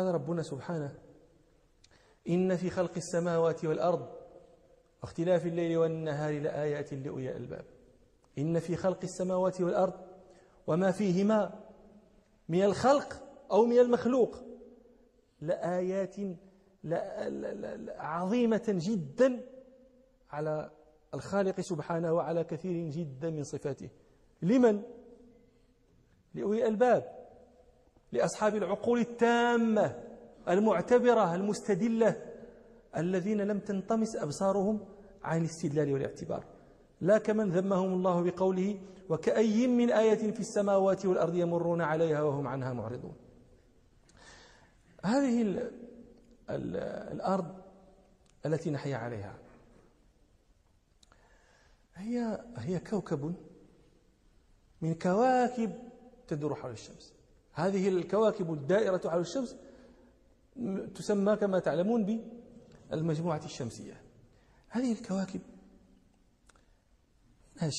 قال ربنا سبحانه إن في خلق السماوات والأرض واختلاف الليل والنهار لآيات لأولي الألباب. إن في خلق السماوات والأرض وما فيهما من الخلق أو من المخلوق لآيات عظيمة جدا على الخالق سبحانه وعلى كثير جدا من صفاته. لمن؟ لأولي الألباب. لأصحاب العقول التامة المعتبرة المستدلة الذين لم تنطمس أبصارهم عن الاستدلال والاعتبار. لا كمن ذمهم الله بقوله وكأي من آية في السماوات والأرض يمرون عليها وهم عنها معرضون. هذه ال ال الأرض التي نحيا عليها هي هي كوكب من كواكب تدور حول الشمس. هذه الكواكب الدائرة حول الشمس تسمى كما تعلمون بالمجموعة الشمسية. هذه الكواكب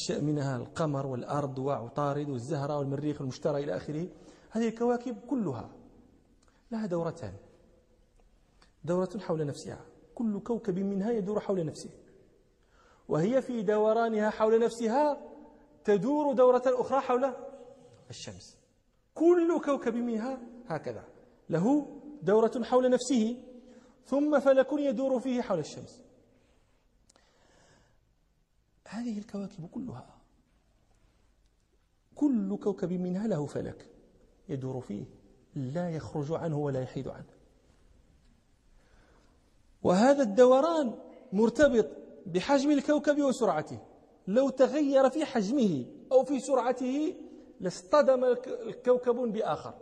منها القمر والأرض وعطارد والزهرة والمريخ والمشتري إلى آخره. هذه الكواكب كلها لها دورتان. دورة حول نفسها. كل كوكب منها يدور حول نفسه. وهي في دورانها حول نفسها تدور دورة أخرى حول الشمس. كل كوكب منها هكذا. له دورة حول نفسه ثم فلك يدور فيه حول الشمس. هذه الكواكب كلها كل كوكب منها له فلك يدور فيه لا يخرج عنه ولا يحيد عنه. وهذا الدوران مرتبط بحجم الكوكب وسرعته. لو تغير في حجمه أو في سرعته لاصطدم الكوكب بآخر.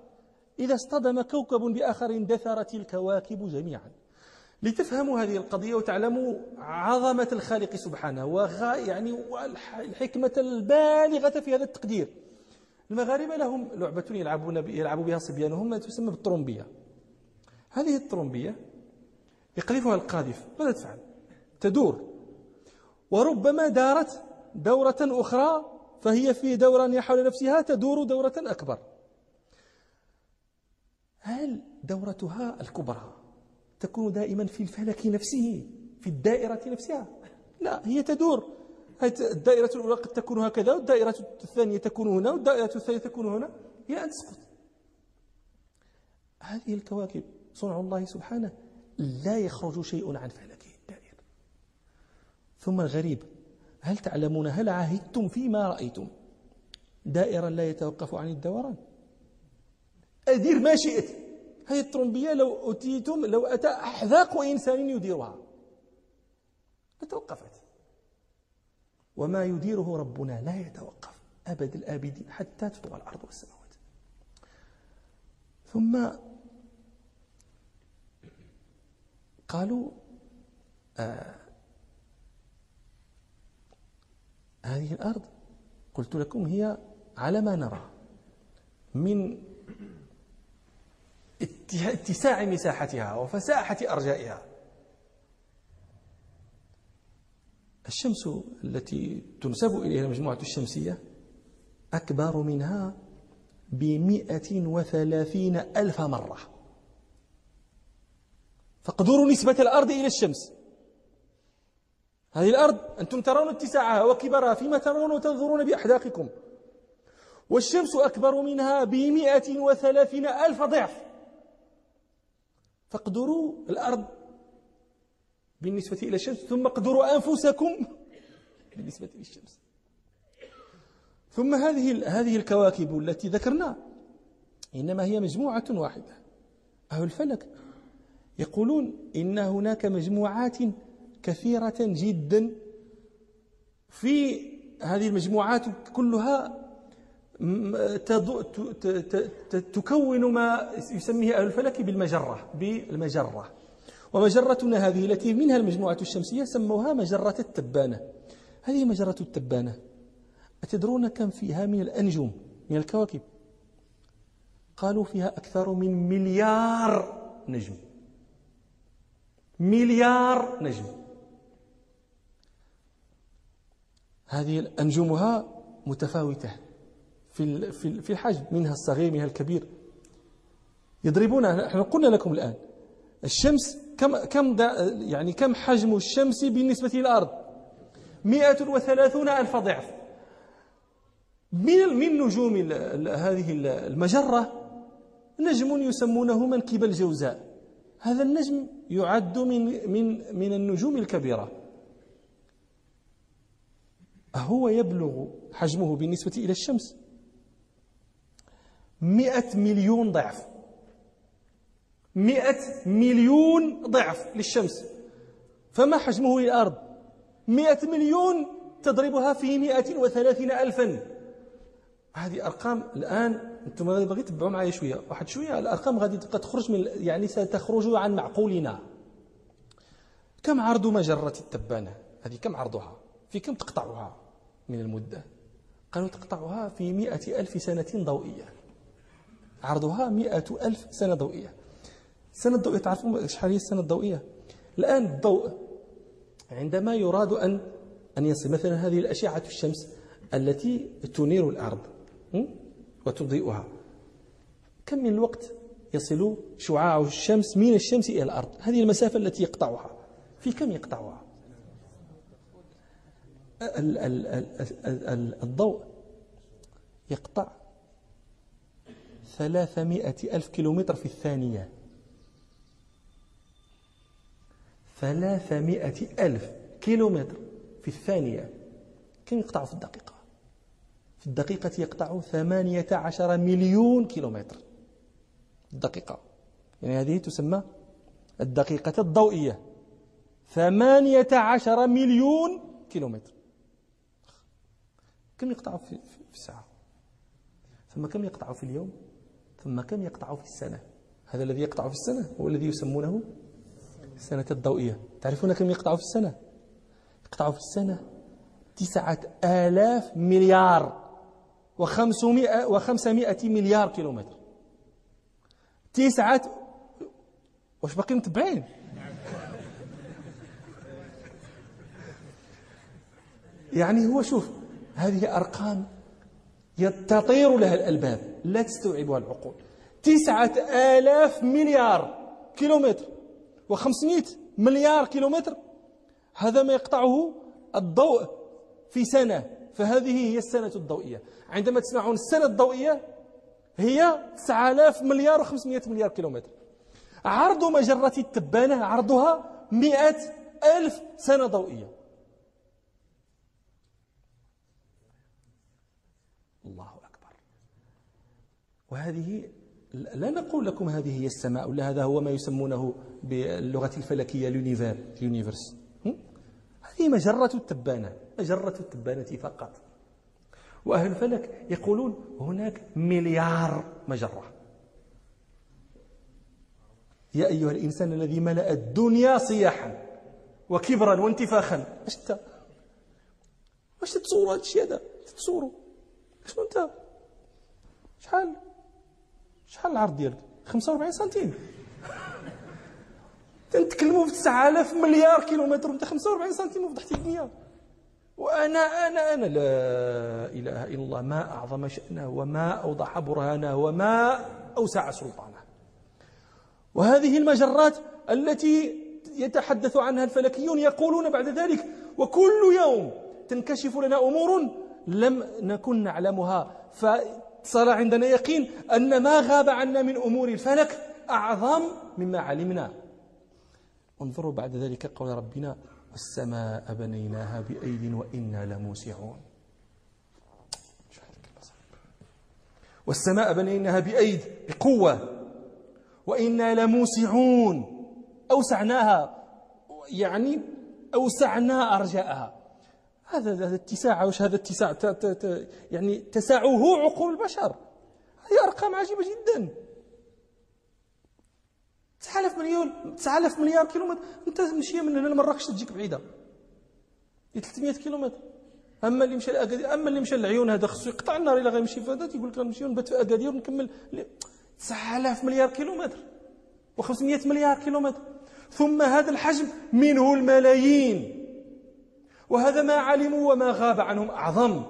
إذا اصطدم كوكب بآخر اندثرت الكواكب جميعا. لتفهموا هذه القضية وتعلموا عظمة الخالق سبحانه يعني والحكمة البالغة في هذا التقدير. المغاربة لهم لعبة يلعبون يلعب بها صبيانهم تسمى بالطرمبية. هذه الطرمبية يقذفها القاذف. ماذا تفعل؟ تدور. وربما دارت دورة أخرى فهي في دوران حول نفسها تدور دورة أكبر هل دورتها الكبرى تكون دائما في الفلك نفسه في الدائرة نفسها؟ لا هي تدور. الدائرة الأولى قد تكون هكذا والدائرة الثانية تكون هنا والدائرة الثانية تكون هنا؟ هي أن تسقط. هذه الكواكب صنع الله سبحانه لا يخرج شيء عن فلكه الدائر ثم الغريب هل تعلمون هل عهدتم فيما رأيتم؟ دائرا لا يتوقف عن الدوران. أدير ما شئت. هذه الطرمبية لو أتيتم لو أتى أحذاق إنسان يديرها. لتوقفت وما يديره ربنا لا يتوقف. أبد الآبدين حتى تطوى الأرض والسماوات. ثم قالوا آه هذه الأرض. قلت لكم هي على ما نرى. من اتساع مساحتها وفساحة أرجائها. الشمس التي تنسب إليها المجموعة الشمسية أكبر منها بمئة وثلاثين ألف مرة. فاقدروا نسبة الأرض إلى الشمس. هذه الأرض أنتم ترون اتساعها وكبرها فيما ترون وتنظرون بأحداقكم. والشمس أكبر منها بمئة وثلاثين ألف ضعف. فاقدروا الأرض بالنسبة إلى الشمس ثم اقدروا أنفسكم بالنسبة للشمس. ثم هذه هذه الكواكب التي ذكرنا إنما هي مجموعة واحدة. أهل الفلك يقولون إن هناك مجموعات كثيرة جدا في هذه المجموعات كلها تكون ما يسميه أهل الفلك بالمجرة بالمجرة. ومجرتنا هذه التي منها المجموعة الشمسية سموها مجرة التبانة. هذه مجرة التبانة. أتدرون كم فيها من الأنجم من الكواكب؟ قالوا فيها أكثر من مليار نجم. مليار نجم. هذه أنجمها متفاوتة في في الحجم منها الصغير منها الكبير. يضربون إحنا قلنا لكم الآن الشمس كم كم يعني كم حجم الشمس بالنسبة للأرض؟ 130 ألف ضعف. من من نجوم هذه المجرة نجم يسمونه منكب الجوزاء. هذا النجم يعد من من من النجوم الكبيرة. هو يبلغ حجمه بالنسبة إلى الشمس. مئة مليون ضعف. مئة مليون ضعف للشمس. فما حجمه للأرض مئة مليون تضربها في مئة وثلاثين ألفا. هذه أرقام الآن أنتم غادي تتبعوا معايا شوية. واحد شوية. الأرقام غادي تبقى تخرج من يعني ستخرج عن معقولنا. كم عرض مجرة التبانة؟ هذه كم عرضها؟ في كم تقطعها من المدة؟ قالوا تقطعها في مئة ألف سنة ضوئية. عرضها مئة ألف سنة ضوئية. السنة الضوئية تعرفون شحال هي السنة الضوئية؟ الآن الضوء عندما يراد أن أن يصل مثلا هذه الأشعة الشمس التي تنير الأرض وتضيئها. كم من الوقت يصل شعاع الشمس من الشمس إلى الأرض؟ هذه المسافة التي يقطعها. في كم يقطعها؟ الضوء يقطع ثلاثمائة ألف كيلومتر في الثانية. ثلاثمائة ألف كيلومتر في الثانية. كم يقطع في الدقيقة؟ في الدقيقة يقطع ثمانية عشر مليون كيلومتر. الدقيقة. يعني هذه تسمى الدقيقة الضوئية. ثمانية عشر مليون كيلومتر. كم يقطع في, في الساعة؟ ثم كم يقطع في اليوم؟ ثم كم يقطع في السنة؟ هذا الذي يقطع في السنة هو الذي يسمونه السنة الضوئية. تعرفون كم يقطع في السنة؟ يقطع في السنة تسعة آلاف مليار وخمسمائة, وخمسمائة مليار كيلومتر. تسعة واش باقي متبعين؟ يعني هو شوف هذه أرقام تطير لها الألباب. لا تستوعبها العقول. تسعة آلاف مليار كيلومتر وخمسمائة مليار كيلومتر. هذا ما يقطعه الضوء في سنة. فهذه هي السنة الضوئية. عندما تسمعون السنة الضوئية هي 9000 مليار و500 مليار كيلومتر. عرض مجرة التبانة عرضها 100 ألف سنة ضوئية الله أكبر وهذه لا نقول لكم هذه هي السماء ولا هذا هو ما يسمونه باللغة الفلكية اليونيفرس. هذه مجرة التبانة مجرة التبانة فقط. وأهل الفلك يقولون هناك مليار مجرة. يا أيها الإنسان الذي ملأ الدنيا صياحا وكبرا وانتفاخا اش أنت؟ واش تتصور هذا الشيء هذا؟ تتصوروا شنو أنت؟ شحال شحال العرض ديالك؟ 45 سنتيم. تنتكلموا في 9000 مليار كيلومتر وانت 45 سنتيم وفضحتي الدنيا وأنا أنا أنا لا إله إلا الله. ما أعظم شأنه وما أوضح برهانه وما أوسع سلطانه. وهذه المجرات التي يتحدث عنها الفلكيون يقولون بعد ذلك وكل يوم تنكشف لنا أمور لم نكن نعلمها. فصار عندنا يقين أن ما غاب عنا من أمور الفلك أعظم مما علمنا. انظروا بعد ذلك قول ربنا والسماء بنيناها بأيد وإنا لموسعون. والسماء بنيناها بأيد بقوة وإنا لموسعون. أوسعناها يعني أوسعنا أرجاءها. هذا هذا اتساع وش هذا اتساع؟ يعني تسعه عقول البشر. هذه أرقام عجيبة جدا. 9000 مليون 9000 مليار كيلومتر. أنت مشي من هنا لمراكش تجيك بعيدة. 300 كيلومتر. أما اللي مشى لاكادير أما اللي مشى للعيون هذا خصو يقطع النار الا غيمشي فهذا تيقول لك نمشي ونبات في اكادير ونكمل. 9000 مليار كيلومتر. و500 مليار كيلومتر. ثم هذا الحجم منه الملايين. وهذا ما علموا وما غاب عنهم أعظم.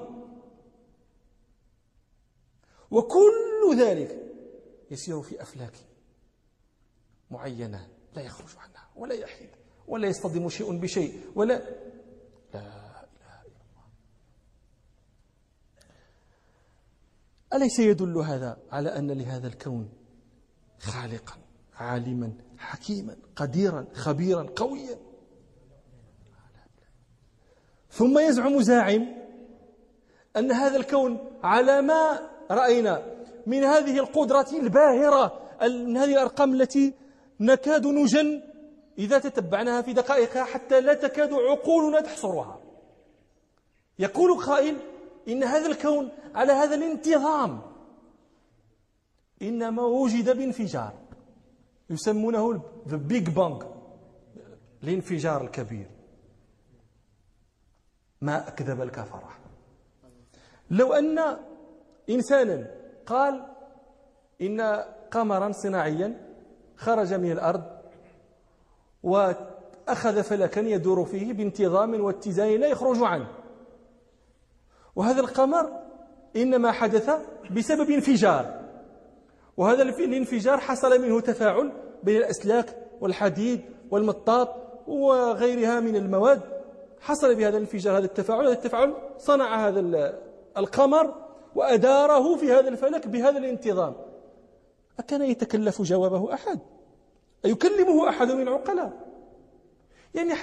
وكل ذلك يسير في أفلاك معينة لا يخرج عنها ولا يحيد ولا يصطدم شيء بشيء ولا لا إله إلا الله. أليس يدل هذا على أن لهذا الكون خالقا عالما حكيما قديرا خبيرا قويا؟ ثم يزعم زاعم أن هذا الكون على ما رأينا من هذه القدرة الباهرة من هذه الأرقام التي نكاد نجن إذا تتبعناها في دقائقها حتى لا تكاد عقولنا تحصرها. يقول قائل إن هذا الكون على هذا الانتظام. إنما وجد بانفجار يسمونه the big bang الانفجار الكبير. ما أكذب الكفرة. لو أن إنسانا قال إن قمرا صناعيا خرج من الأرض وأخذ فلكا يدور فيه بانتظام واتزان لا يخرج عنه. وهذا القمر إنما حدث بسبب انفجار. وهذا الانفجار حصل منه تفاعل بين الأسلاك والحديد والمطاط وغيرها من المواد حصل بهذا الانفجار هذا التفاعل. هذا التفاعل صنع هذا القمر وأداره في هذا الفلك بهذا الانتظام. أكان يتكلف جوابه أحد؟ أيكلمه أحد من العقلاء يعني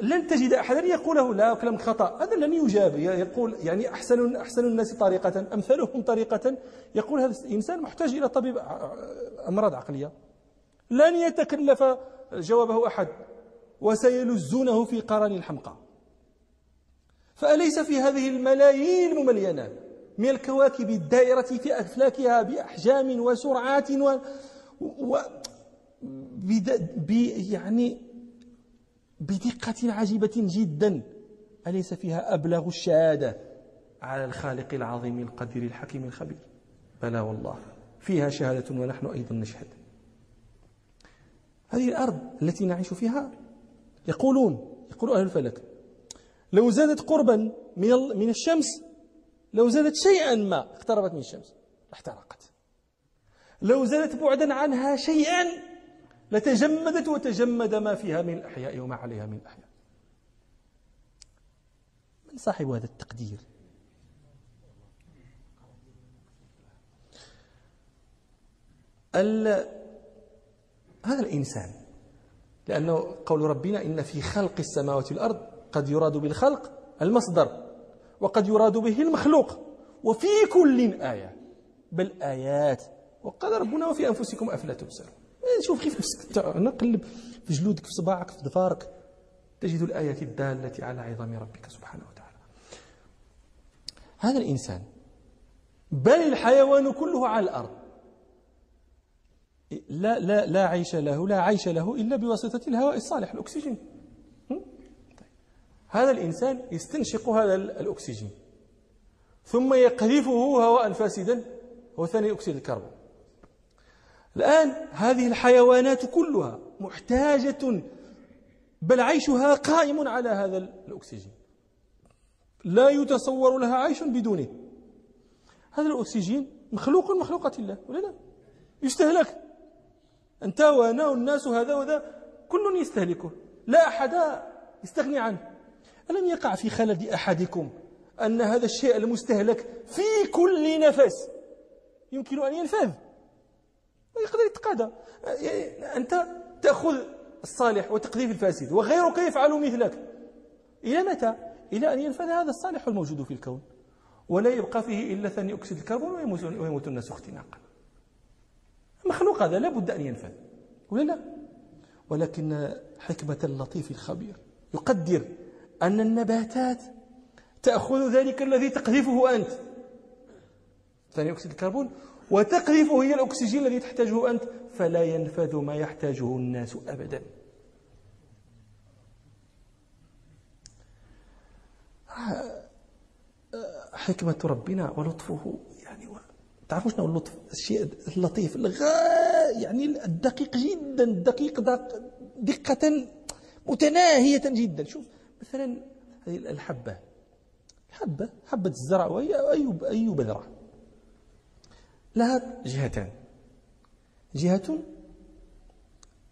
لن تجد أحدا يقول له لا كلامك خطأ. هذا لن يجاب. يقول يعني أحسن أحسن الناس طريقة أمثلهم طريقة. يقول هذا الإنسان محتاج إلى طبيب أمراض عقلية. لن يتكلف جوابه أحد. وسيلزونه في قرن الحمقى. فأليس في هذه الملايين المملينات من الكواكب الدائرة في أفلاكها بأحجام وسرعات و, و... بد... ب... يعني بدقة عجيبة جدا. أليس فيها أبلغ الشهادة على الخالق العظيم القدير الحكيم الخبير؟ بلى والله فيها شهادة ونحن أيضا نشهد. هذه الأرض التي نعيش فيها يقولون يقول أهل الفلك لو زادت قربا من من الشمس لو زادت شيئا ما اقتربت من الشمس احترقت. لو زادت بعدا عنها شيئا لتجمدت وتجمد ما فيها من الأحياء وما عليها من الأحياء. من صاحب هذا التقدير؟ هذا الإنسان لأنه قول ربنا إن في خلق السماوات والأرض قد يراد بالخلق المصدر وقد يراد به المخلوق وفي كل آية. بل آيات. وقال ربنا وفي أنفسكم أفلا تبصرون. إيه، شوف كيف نقلب في جلودك في صباعك في ظفارك. تجد الآيات الدالة على عظم ربك سبحانه وتعالى. هذا الإنسان بل الحيوان كله على الأرض. لا لا لا عيش له لا عيش له إلا بواسطة الهواء الصالح الأكسجين. هذا الإنسان يستنشق هذا الأكسجين. ثم يقذفه هواء فاسدا هو ثاني أكسيد الكربون. الآن هذه الحيوانات كلها محتاجة بل عيشها قائم على هذا الأكسجين. لا يتصور لها عيش بدونه. هذا الأكسجين مخلوق من مخلوقات الله ولا لا؟ يستهلك. أنت وأنا والناس هذا وذا كل يستهلكه. لا أحد يستغني عنه. ألم يقع في خلد أحدكم أن هذا الشيء المستهلك في كل نفس يمكن أن ينفذ؟ ويقدر يتقاضى. يعني أنت تأخذ الصالح وتقذف الفاسد وغيرك يفعل مثلك؟ إلى متى؟ إلى أن ينفذ هذا الصالح الموجود في الكون. ولا يبقى فيه إلا ثاني أكسيد الكربون ويموت, الناس اختناقا. المخلوق هذا لا بد أن ينفذ ولا لا؟ ولكن حكمة اللطيف الخبير يقدر أن النباتات تأخذ ذلك الذي تقذفه أنت. ثاني أكسيد الكربون. وتقذفه هي الأكسجين الذي تحتاجه أنت. فلا ينفذ ما يحتاجه الناس أبدا. حكمة ربنا ولطفه. يعني تعرفوا شنو اللطف؟ الشيء اللطيف الغاية يعني الدقيق جدا دقيق دقة متناهية جدا. شوف مثلا هذه الحبة. حبة حبة الزرع وهي أي أي بذرة. لها جهتان. جهة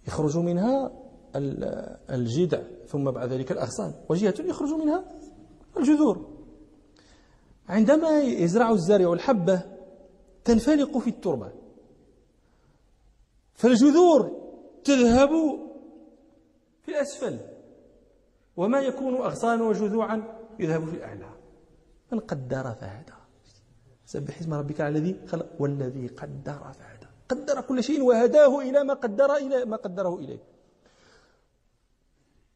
يخرج منها الجذع ثم بعد ذلك الأغصان. وجهة يخرج منها الجذور. عندما يزرع الزارع الحبة تنفلق في التربة. فالجذور تذهب في الأسفل. وما يكون أغصان وجذوعا يذهب في الأعلى. من قدر فهدى؟ سبح اسم ربك الذي خلق والذي قدر فهدى. قدر كل شيء وهداه إلى ما قدر إلى ما قدره إليه.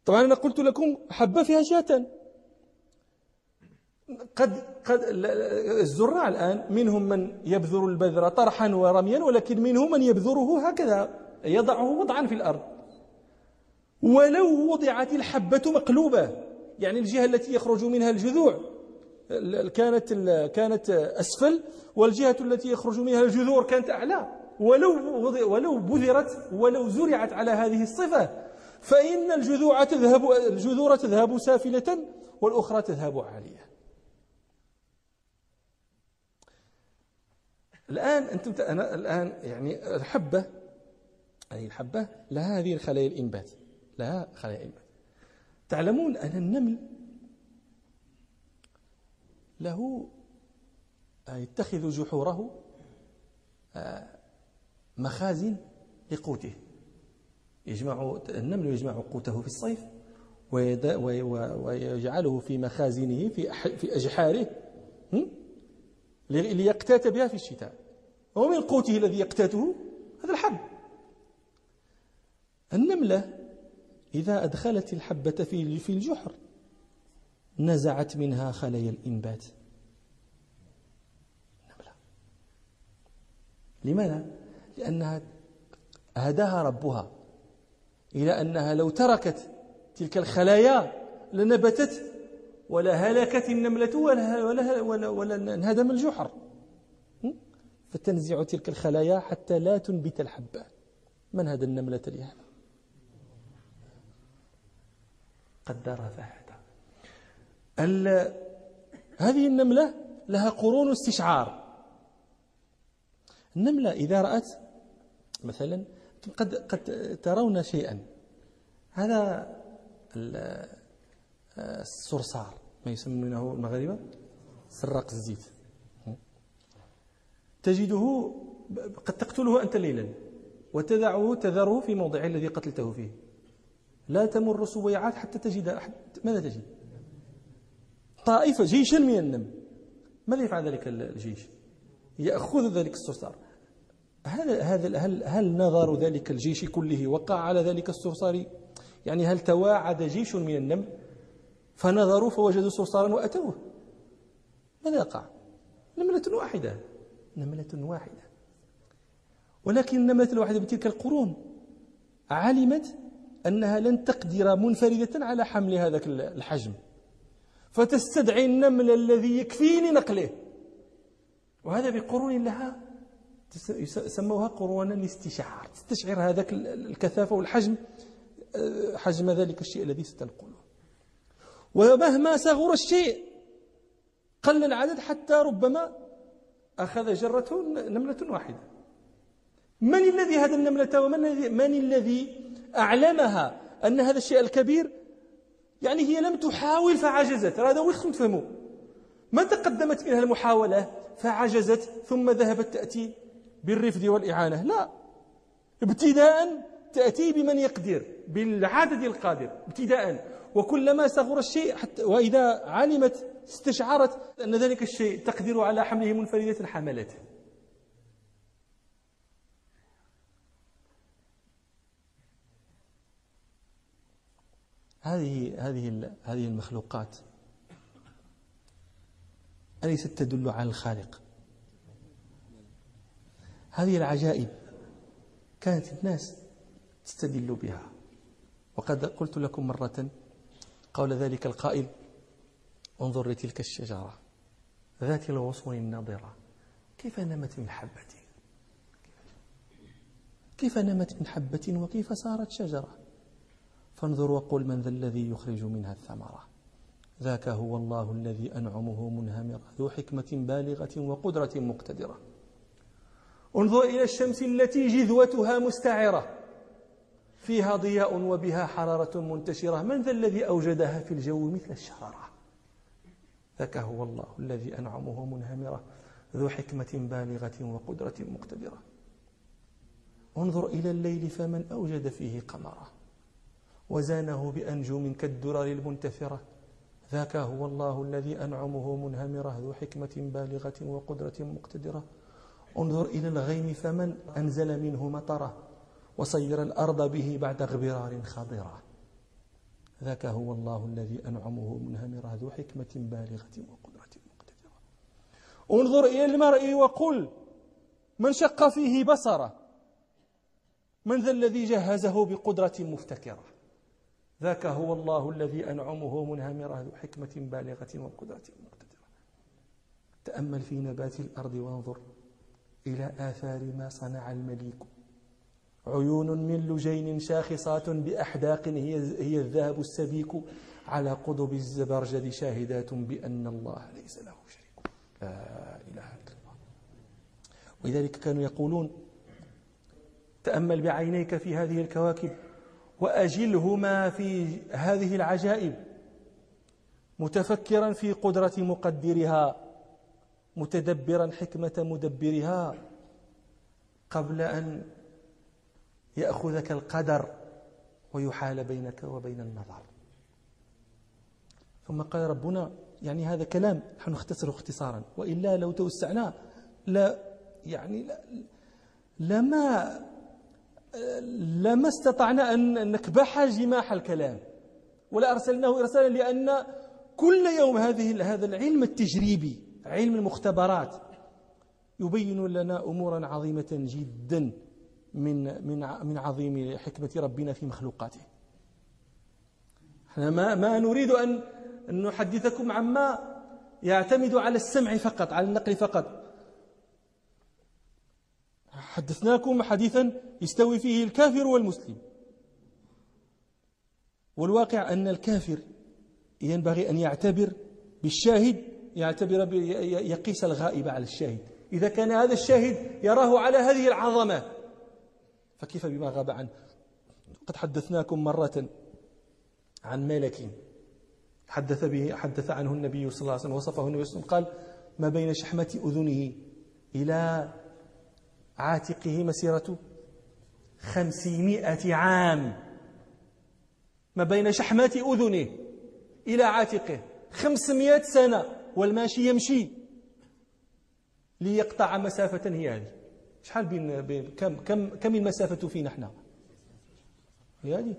طبعا أنا قلت لكم حبة فيها شاة قد قد الزراع الآن منهم من يبذر البذر طرحا ورميا ولكن منهم من يبذره هكذا يضعه وضعا في الأرض. ولو وضعت الحبة مقلوبة يعني الجهة التي يخرج منها الجذوع كانت كانت أسفل والجهة التي يخرج منها الجذور كانت أعلى. ولو ولو بذرت ولو زرعت على هذه الصفة فإن الجذوع تذهب الجذور تذهب سافلة والأخرى تذهب عالية. الآن أنتم أنا الآن يعني الحبة هذه الحبة لها هذه الخلايا الإنبات لها إنبات تعلمون أن النمل له يتخذ جحوره آه، مخازن لقوته. يجمع النمل يجمع قوته في الصيف ويجعله في مخازنه في في أجحاره ليقتات بها في الشتاء. ومن قوته الذي يقتاته؟ هذا الحب النملة إذا أدخلت الحبة في الجحر نزعت منها خلايا الإنبات. النملة لماذا؟ لأنها هداها ربها إلى أنها لو تركت تلك الخلايا لنبتت ولا هلكت النملة ولا, ولا, ولا, ولا انهدم الجحر. فتنزع تلك الخلايا حتى لا تنبت الحبة. من هدى النملة لهذا قدر فهدى هذه النملة لها قرون استشعار. النملة إذا رأت مثلا قد قد ترون شيئا. هذا الصرصار ما يسمونه المغاربة سراق الزيت. تجده قد تقتله أنت ليلا وتدعه تذره في موضعه الذي قتلته فيه. لا تمر سويعات حتى تجد ماذا تجد؟ طائفة جيشا من النمل ماذا يفعل ذلك الجيش؟ يأخذ ذلك الصرصار. هذا هذا هل هل نظر ذلك الجيش كله وقع على ذلك الصرصار؟ يعني هل تواعد جيش من النمل فنظروا فوجدوا صرصارا وأتوه. ماذا يقع؟ نملة واحدة. نملة واحدة. ولكن النملة الواحدة بتلك القرون. علمت أنها لن تقدر منفردة على حمل هذا الحجم. فتستدعي النمل الذي يكفي لنقله وهذا بقرون لها سموها قرون الاستشعار. تستشعر هذاك الكثافة والحجم. آه، حجم ذلك الشيء الذي ستنقله. ومهما صغر الشيء قل العدد حتى ربما أخذ جرته نملة واحدة. من الذي هذا النملة ومن الذي من الذي أعلمها أن هذا الشيء الكبير يعني هي لم تحاول فعجزت. هذا هو خصم تفهموا؟ ما تقدمت منها المحاولة فعجزت ثم ذهبت تأتي بالرفد والإعانة. لا. ابتداء تأتي بمن يقدر بالعدد القادر ابتداء. وكلما صغر الشيء حتى وإذا علمت استشعرت أن ذلك الشيء تقدر على حمله منفردة حملته هذه هذه هذه المخلوقات أليست تدل على الخالق؟ هذه العجائب كانت الناس تستدل بها. وقد قلت لكم مرة قول ذلك القائل انظر لتلك الشجرة ذات الغصون الناضرة كيف نمت من حبة؟ كيف نمت من حبة وكيف صارت شجرة؟ فانظر وقل من ذا الذي يخرج منها الثمرة. ذاك هو الله الذي أنعمه منهمرة ذو حكمة بالغة وقدرة مقتدرة. انظر إلى الشمس التي جذوتها مستعرة. فيها ضياء وبها حرارة منتشرة. من ذا الذي أوجدها في الجو مثل الشرارة؟ ذاك هو الله الذي أنعمه منهمرة ذو حكمة بالغة وقدرة مقتدرة. انظر إلى الليل فمن أوجد فيه قمرا. وزانه بأنجم كالدرر المنتثرة ذاك هو الله الذي أنعمه منهمرة ذو حكمة بالغة وقدرة مقتدرة. انظر إلى الغيم فمن أنزل منه مطرة وصير الأرض به بعد اغبرار خضرة. ذاك هو الله الذي أنعمه منهمرة ذو حكمة بالغة وقدرة مقتدرة. انظر إلى المرء وقل من شق فيه بصره. من ذا الذي جهزه بقدرة مفتكرة. ذاك هو الله الذي أنعمه منهمرة ذو حكمة بالغة وقدرة مقتدرة. تأمل في نبات الأرض وانظر إلى آثار ما صنع المليك. عيون من لجين شاخصات بأحداق هي, هي الذهب السبيك. على قضب الزبرجد شاهدات بأن الله ليس له شريك. لا إله إلا الله. ولذلك كانوا يقولون تأمل بعينيك في هذه الكواكب. وأجلهما في هذه العجائب متفكرا في قدرة مقدرها متدبرا حكمة مدبرها قبل أن يأخذك القدر ويحال بينك وبين النظر. ثم قال ربنا يعني هذا كلام نحن نختصره اختصارا. وإلا لو توسعنا لا يعني لا لما لما استطعنا أن نكبح جماح الكلام ولا أرسلناه إرسالا لأن كل يوم هذه هذا العلم التجريبي علم المختبرات يبين لنا أمورا عظيمة جدا من من من عظيم حكمة ربنا في مخلوقاته. إحنا ما ما نريد أن نحدثكم عما يعتمد على السمع فقط على النقل فقط. حدثناكم حديثا يستوي فيه الكافر والمسلم. والواقع أن الكافر ينبغي أن يعتبر بالشاهد يعتبر يقيس الغائب على الشاهد. إذا كان هذا الشاهد يراه على هذه العظمة فكيف بما غاب عنه؟ قد حدثناكم مرة عن ملك حدث به حدث عنه النبي صلى الله عليه وسلم وصفه النبي صلى الله عليه وسلم قال ما بين شحمة أذنه إلى عاتقه مسيرة خمسمائة عام ما بين شحمة أذنه إلى عاتقه. خمسمائة سنة والماشي يمشي ليقطع مسافة هي هذه. شحال بين, بين كم كم كم المسافة فينا إحنا؟ هي هذه؟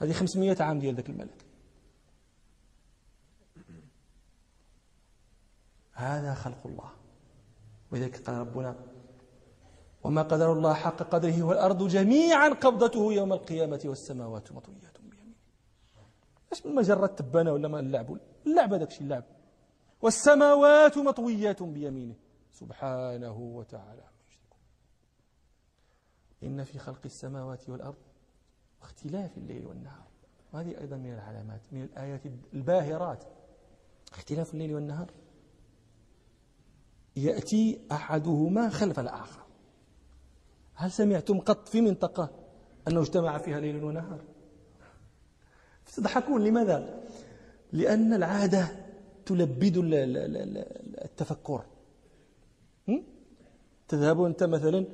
هذه. 500 عام ديال ذاك الملك. هذا خلق الله. ولذلك قال ربنا وما قدر الله حق قدره والأرض جميعا قبضته يوم القيامة والسماوات مطويات بيمينه. إيش من مجرة تبانة ولا ما اللعب؟ اللعب هذاك الشيء اللعب. والسماوات مطويات بيمينه. سبحانه وتعالى. إن في خلق السماوات والأرض واختلاف الليل والنهار. وهذه أيضا من العلامات من الآيات الباهرات. اختلاف الليل والنهار. يأتي أحدهما خلف الآخر. هل سمعتم قط في منطقة أنه اجتمع فيها ليل ونهار؟ تضحكون لماذا؟ لأن العادة تلبد التفكر. تذهب أنت مثلا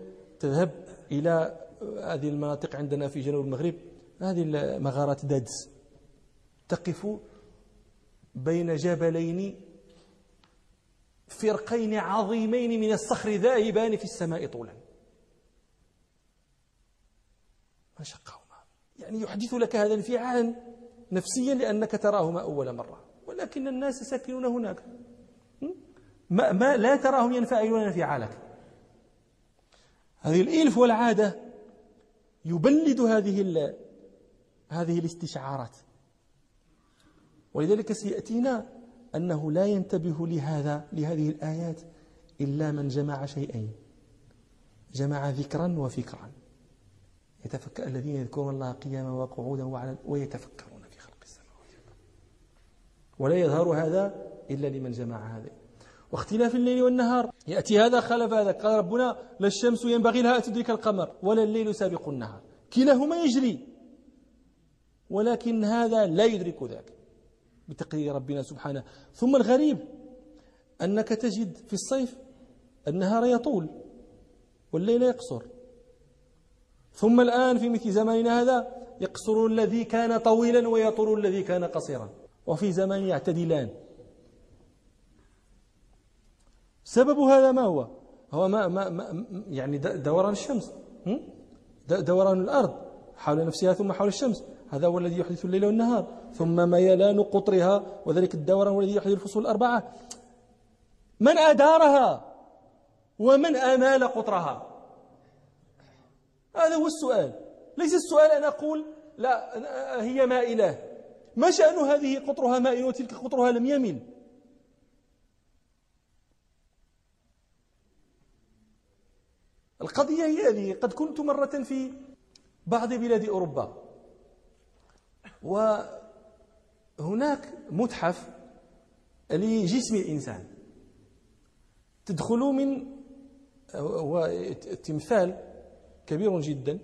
تذهب إلى هذه المناطق عندنا في جنوب المغرب هذه مغارات دادس. تقف بين جبلين فرقين عظيمين من الصخر ذاهبان في السماء طولا. ما شقهما. يعني يحدث لك هذا الانفعال نفسيا لأنك تراهما أول مرة. ولكن الناس ساكنون هناك. ما, ما لا تراهم ينفعلون انفعالك. هذه الإلف والعادة يبلد هذه هذه الاستشعارات. ولذلك سيأتينا أنه لا ينتبه لهذا لهذه الآيات إلا من جمع شيئين. جمع ذكرا وفكرا. يتفكر الذين يذكرون الله قياما وقعودا وعلى ويتفكرون في خلق السماوات ولا يظهر هذا إلا لمن جمع هذا واختلاف الليل والنهار. يأتي هذا خلف هذا. قال ربنا لا الشمس ينبغي لها أن تدرك القمر ولا الليل سابق النهار. كلاهما يجري ولكن هذا لا يدرك ذاك بتقدير ربنا سبحانه. ثم الغريب أنك تجد في الصيف النهار يطول والليل يقصر. ثم الآن في مثل زماننا هذا يقصر الذي كان طويلا ويطول الذي كان قصيرا. وفي زمان يعتدلان. سبب هذا ما هو؟ هو ما, ما, ما يعني دوران الشمس. دوران الأرض حول نفسها ثم حول الشمس. هذا هو الذي يحدث الليل والنهار. ثم ميلان قطرها وذلك الدوران الذي يحدث الفصول الأربعة. من أدارها؟ ومن أمال قطرها؟ هذا هو السؤال. ليس السؤال أن أقول لا هي مائلة. ما شأن هذه قطرها مائل وتلك قطرها لم يمل؟ القضية هي هذه. قد كنت مرة في بعض بلاد أوروبا. وهناك متحف لجسم الإنسان. تدخل من هو تمثال كبير جدا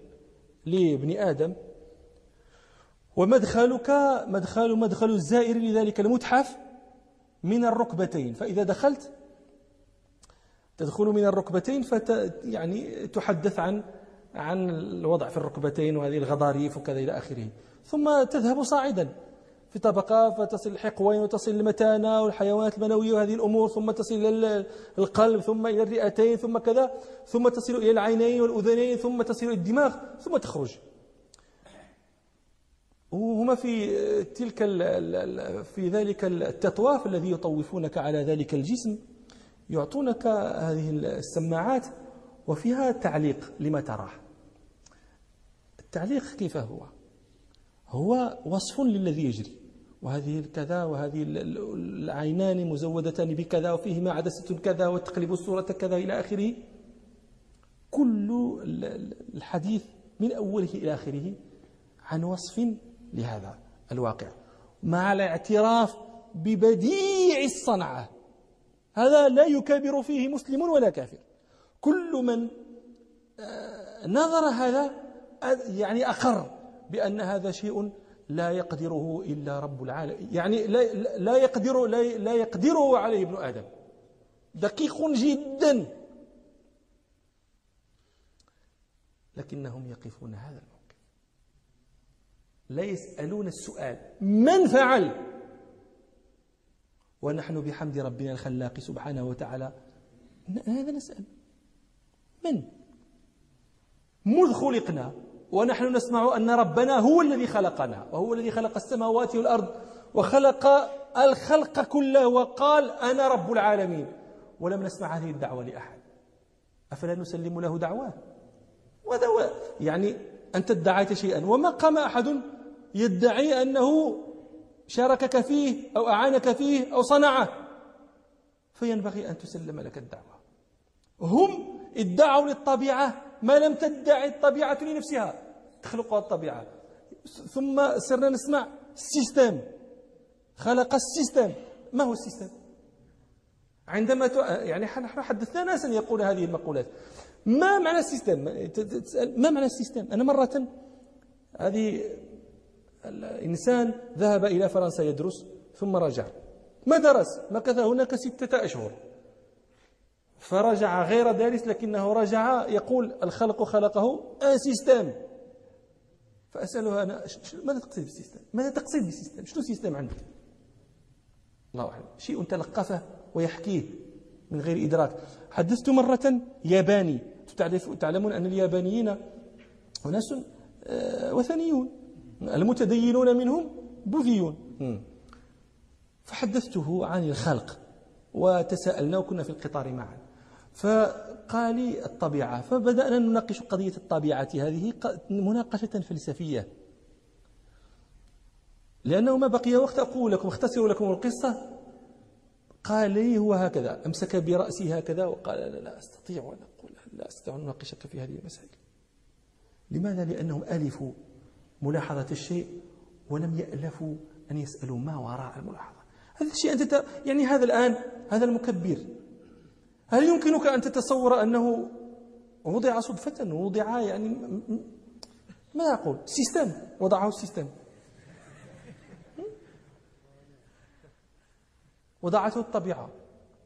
لابن آدم. ومدخلك مدخل مدخل الزائر لذلك المتحف من الركبتين. فإذا دخلت تدخل من الركبتين فت يعني تحدث عن عن الوضع في الركبتين وهذه الغضاريف وكذا إلى آخره. ثم تذهب صاعدا. في طبقة فتصل الحقوين وتصل المتانة والحيوانات المنوية وهذه الأمور ثم تصل إلى القلب ثم إلى الرئتين ثم كذا ثم تصل إلى العينين والأذنين ثم تصل إلى الدماغ ثم تخرج. وهما في تلك في ذلك التطواف الذي يطوفونك على ذلك الجسم يعطونك هذه السماعات وفيها تعليق لما تراه. التعليق كيف هو؟ هو وصف للذي يجري. وهذه كذا وهذه العينان مزودتان بكذا وفيهما عدسة كذا وتقلب الصورة كذا إلى آخره. كل الحديث من أوله إلى آخره عن وصف لهذا الواقع مع الاعتراف ببديع الصنعة. هذا لا يكابر فيه مسلم ولا كافر. كل من آه، نظر هذا يعني أقر. بأن هذا شيء لا يقدره إلا رب العالمين. يعني لا, لا يقدر لا, يقدره عليه ابن آدم. دقيق جدا. لكنهم يقفون هذا الموقف. لا يسألون السؤال. من فعل؟ ونحن بحمد ربنا الخلاق سبحانه وتعالى. هذا نسأل. من؟ مذ خلقنا. ونحن نسمع أن ربنا هو الذي خلقنا وهو الذي خلق السماوات والأرض وخلق الخلق كله وقال أنا رب العالمين. ولم نسمع هذه الدعوة لأحد. أفلا نسلم له دعواه وهذا يعني أنت ادعيت شيئا. وما قام أحد يدعي أنه شاركك فيه أو أعانك فيه أو صنعه. فينبغي أن تسلم لك الدعوة. هم ادعوا للطبيعة ما لم تدعي الطبيعة لنفسها. تخلقها الطبيعة. ثم صرنا نسمع ال système خلق ال système. ما هو ال système؟ عندما ت... يعني نحن حدثنا ناسا يقول هذه المقولات. ما معنى ال système؟ ما معنى ال système؟ أنا مرة هذه الإنسان ذهب إلى فرنسا يدرس ثم رجع. ما درس؟ مكث هناك ستة أشهر. فرجع غير دارس لكنه رجع يقول الخلق خلقه un système. فأسأله أنا ماذا تقصد بال système؟ ماذا تقصد بال système؟ شنو système عندك؟ الله أعلم. شيء تلقفه ويحكيه من غير إدراك. حدثت مرة ياباني. تعلمون أن اليابانيين أناس آه، وثنيون. المتدينون منهم بوذيون. فحدثته عن الخلق وتساءلنا وكنا في القطار معا. فقال لي الطبيعة فبدأنا نناقش قضية الطبيعة هذه مناقشة فلسفية. لأنه ما بقي وقت أقول لكم أختصر لكم القصة. قال لي هو هكذا أمسك برأسي هكذا وقال لا, لا أستطيع أن أقول لا أستطيع أن أناقشك في هذه المسائل. لماذا؟ لأنهم ألفوا ملاحظة الشيء ولم يألفوا أن يسألوا ما وراء الملاحظة. هذا الشيء أنت يعني هذا الآن هذا المكبر. هل يمكنك أن تتصور أنه وضع صدفة وضع يعني ما أقول سيستم وضعه السيستم وضعته الطبيعة.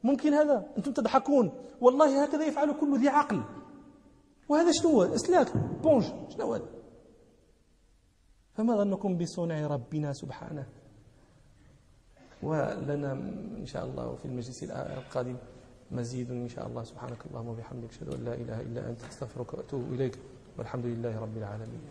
ممكن هذا؟ أنتم تضحكون. والله هكذا يفعل كل ذي عقل. وهذا شنو هو؟ إسلاك بونج شنو هذا فما ظنكم بصنع ربنا سبحانه؟ ولنا إن شاء الله في المجلس القادم. مزيد إن شاء الله. سبحانك اللهم وبحمدك أشهد أن لا إله إلا أنت أستغفرك وأتوب إليك والحمد لله رب العالمين.